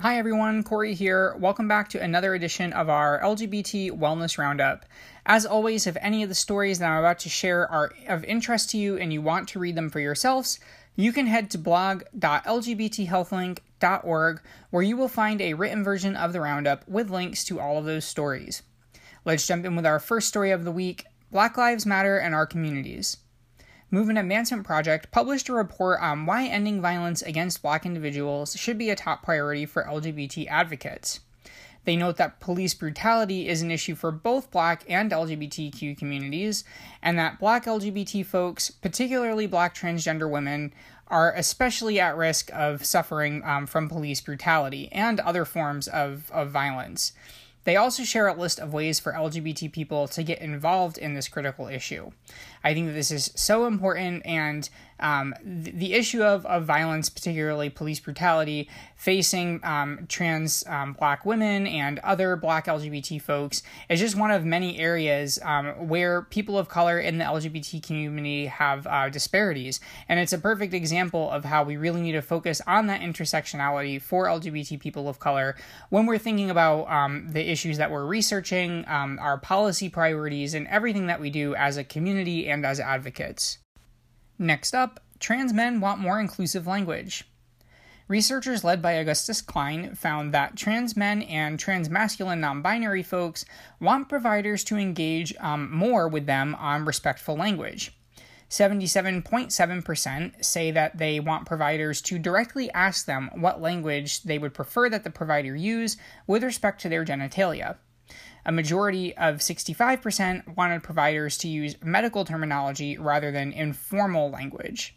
Hi everyone, Corey here. Welcome back to another edition of our LGBT Wellness Roundup. As always, if any of the stories that I'm about to share are of interest to you and you want to read them for yourselves, you can head to blog.lgbthealthlink.org where you will find a written version of the roundup with links to all of those stories. Let's jump in with our first story of the week Black Lives Matter and Our Communities. Movement Advancement Project published a report on why ending violence against black individuals should be a top priority for LGBT advocates. They note that police brutality is an issue for both black and LGBTQ communities, and that black LGBT folks, particularly black transgender women, are especially at risk of suffering um, from police brutality and other forms of, of violence. They also share a list of ways for LGBT people to get involved in this critical issue. I think that this is so important, and um, the, the, issue of, of violence, particularly police brutality, facing um, trans um, black women and other black LGBT folks is just one of many areas um, where people of color in the LGBT community have uh, disparities. And it's a perfect example of how we really need to focus on that intersectionality for LGBT people of color when we're thinking about um, the issues that we're researching, um, our policy priorities, and everything that we do as a community and as advocates. Next up, trans men want more inclusive language. Researchers led by Augustus Klein found that trans men and trans masculine non binary folks want providers to engage um, more with them on respectful language. 77.7% say that they want providers to directly ask them what language they would prefer that the provider use with respect to their genitalia. A majority of 65% wanted providers to use medical terminology rather than informal language.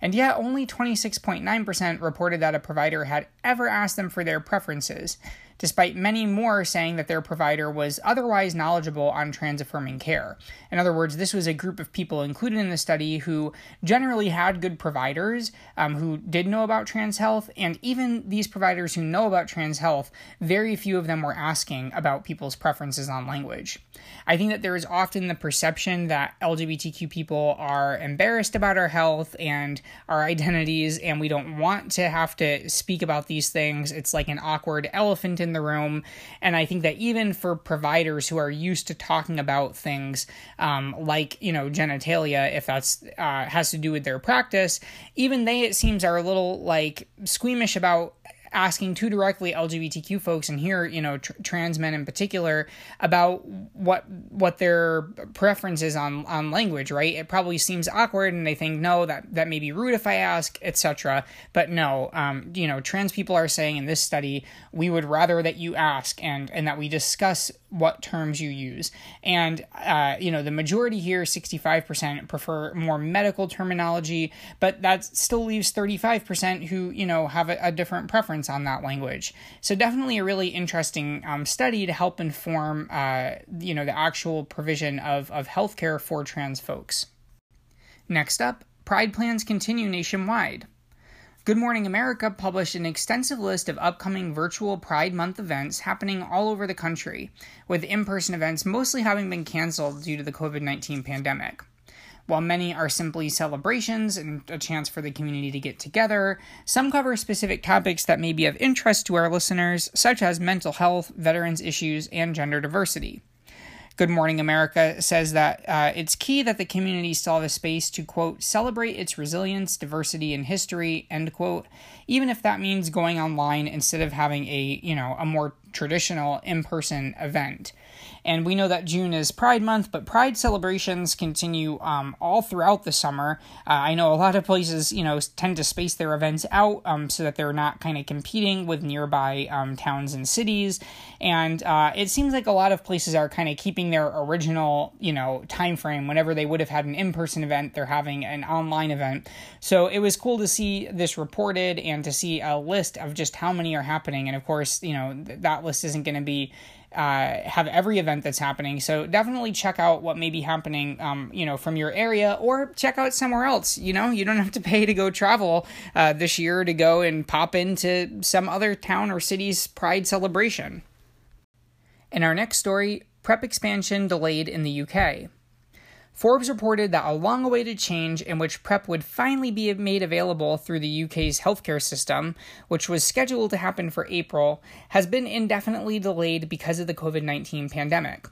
And yet, only 26.9% reported that a provider had ever asked them for their preferences, despite many more saying that their provider was otherwise knowledgeable on trans affirming care. In other words, this was a group of people included in the study who generally had good providers um, who did know about trans health, and even these providers who know about trans health, very few of them were asking about people's preferences on language. I think that there is often the perception that LGBTQ people are embarrassed about our health and our identities, and we don't want to have to speak about these things. It's like an awkward elephant in in the room. And I think that even for providers who are used to talking about things um, like, you know, genitalia, if that's uh, has to do with their practice, even they, it seems, are a little like squeamish about asking too directly LGBTQ folks and here, you know, tr- trans men in particular about what what their preference is on on language, right? It probably seems awkward and they think no, that that may be rude if I ask, etc. But no, um, you know, trans people are saying in this study, we would rather that you ask and and that we discuss what terms you use. And uh, you know, the majority here, 65% prefer more medical terminology, but that still leaves 35% who, you know, have a, a different preference on that language. So definitely a really interesting um, study to help inform, uh, you know, the actual provision of of healthcare for trans folks. Next up, Pride plans continue nationwide. Good Morning America published an extensive list of upcoming virtual Pride Month events happening all over the country, with in person events mostly having been canceled due to the COVID 19 pandemic. While many are simply celebrations and a chance for the community to get together, some cover specific topics that may be of interest to our listeners, such as mental health, veterans issues, and gender diversity. Good Morning America says that uh, it's key that the community still have a space to, quote, celebrate its resilience, diversity, and history, end quote, even if that means going online instead of having a, you know, a more traditional in person event. And we know that June is Pride Month, but Pride celebrations continue um, all throughout the summer. Uh, I know a lot of places, you know, tend to space their events out um, so that they're not kind of competing with nearby um, towns and cities. And uh, it seems like a lot of places are kind of keeping their original, you know, time frame. Whenever they would have had an in-person event, they're having an online event. So it was cool to see this reported and to see a list of just how many are happening. And of course, you know, th- that list isn't going to be uh, have every event that's happening. So definitely check out what may be happening, um, you know, from your area, or check out somewhere else. You know, you don't have to pay to go travel uh, this year to go and pop into some other town or city's Pride celebration. In our next story, PrEP expansion delayed in the UK. Forbes reported that a long awaited change in which PrEP would finally be made available through the UK's healthcare system, which was scheduled to happen for April, has been indefinitely delayed because of the COVID 19 pandemic.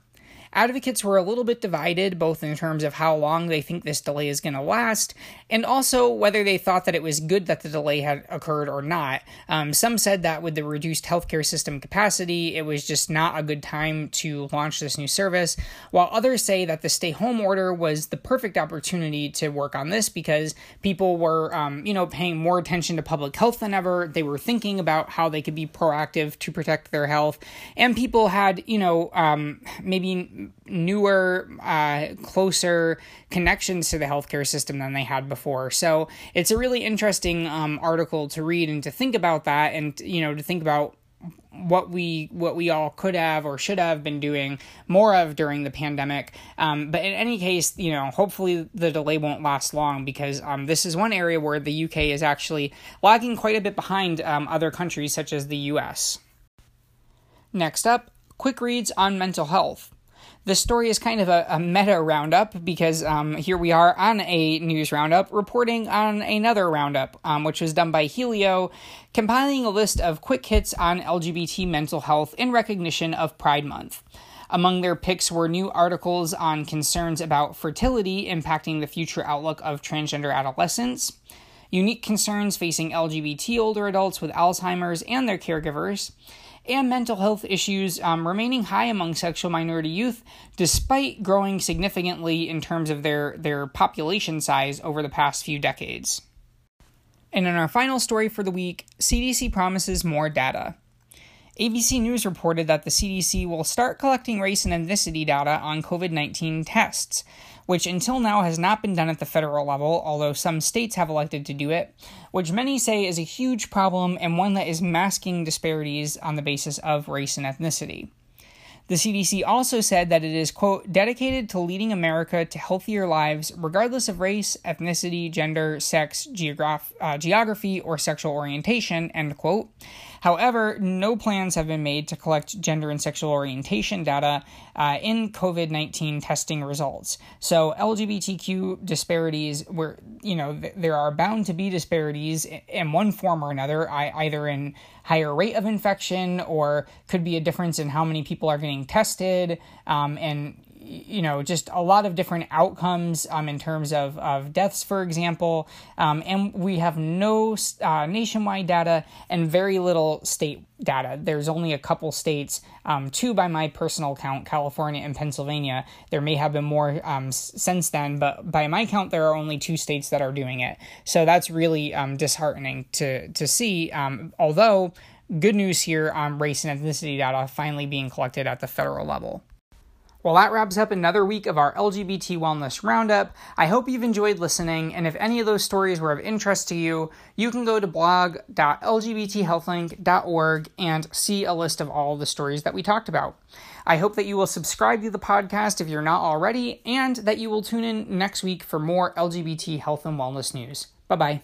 Advocates were a little bit divided, both in terms of how long they think this delay is going to last, and also whether they thought that it was good that the delay had occurred or not. Um, some said that with the reduced healthcare system capacity, it was just not a good time to launch this new service, while others say that the stay home order was the perfect opportunity to work on this because people were, um, you know, paying more attention to public health than ever. They were thinking about how they could be proactive to protect their health, and people had, you know, um, maybe newer, uh, closer connections to the healthcare system than they had before. So it's a really interesting um, article to read and to think about that, and you know to think about what we what we all could have or should have been doing more of during the pandemic. Um, but in any case, you know, hopefully the delay won't last long because um, this is one area where the UK is actually lagging quite a bit behind um, other countries such as the US. Next up, quick reads on mental health. This story is kind of a, a meta roundup because um, here we are on a news roundup reporting on another roundup, um, which was done by Healio, compiling a list of quick hits on LGBT mental health in recognition of Pride Month. Among their picks were new articles on concerns about fertility impacting the future outlook of transgender adolescents, unique concerns facing LGBT older adults with Alzheimer's and their caregivers, and mental health issues um, remaining high among sexual minority youth, despite growing significantly in terms of their, their population size over the past few decades. And in our final story for the week, CDC promises more data. ABC News reported that the CDC will start collecting race and ethnicity data on COVID 19 tests, which until now has not been done at the federal level, although some states have elected to do it, which many say is a huge problem and one that is masking disparities on the basis of race and ethnicity. The CDC also said that it is, quote, dedicated to leading America to healthier lives, regardless of race, ethnicity, gender, sex, geograph- uh, geography, or sexual orientation, end quote. However, no plans have been made to collect gender and sexual orientation data uh, in COVID 19 testing results. So, LGBTQ disparities, where, you know, th- there are bound to be disparities in one form or another, I- either in higher rate of infection or could be a difference in how many people are getting tested um, and you know, just a lot of different outcomes um, in terms of, of deaths, for example. Um, and we have no uh, nationwide data and very little state data. There's only a couple states, um, two by my personal count, California and Pennsylvania. There may have been more um, since then, but by my count, there are only two states that are doing it. So that's really um, disheartening to, to see, um, although good news here on race and ethnicity data finally being collected at the federal level. Well, that wraps up another week of our LGBT Wellness Roundup. I hope you've enjoyed listening, and if any of those stories were of interest to you, you can go to blog.lgbthealthlink.org and see a list of all the stories that we talked about. I hope that you will subscribe to the podcast if you're not already, and that you will tune in next week for more LGBT health and wellness news. Bye bye.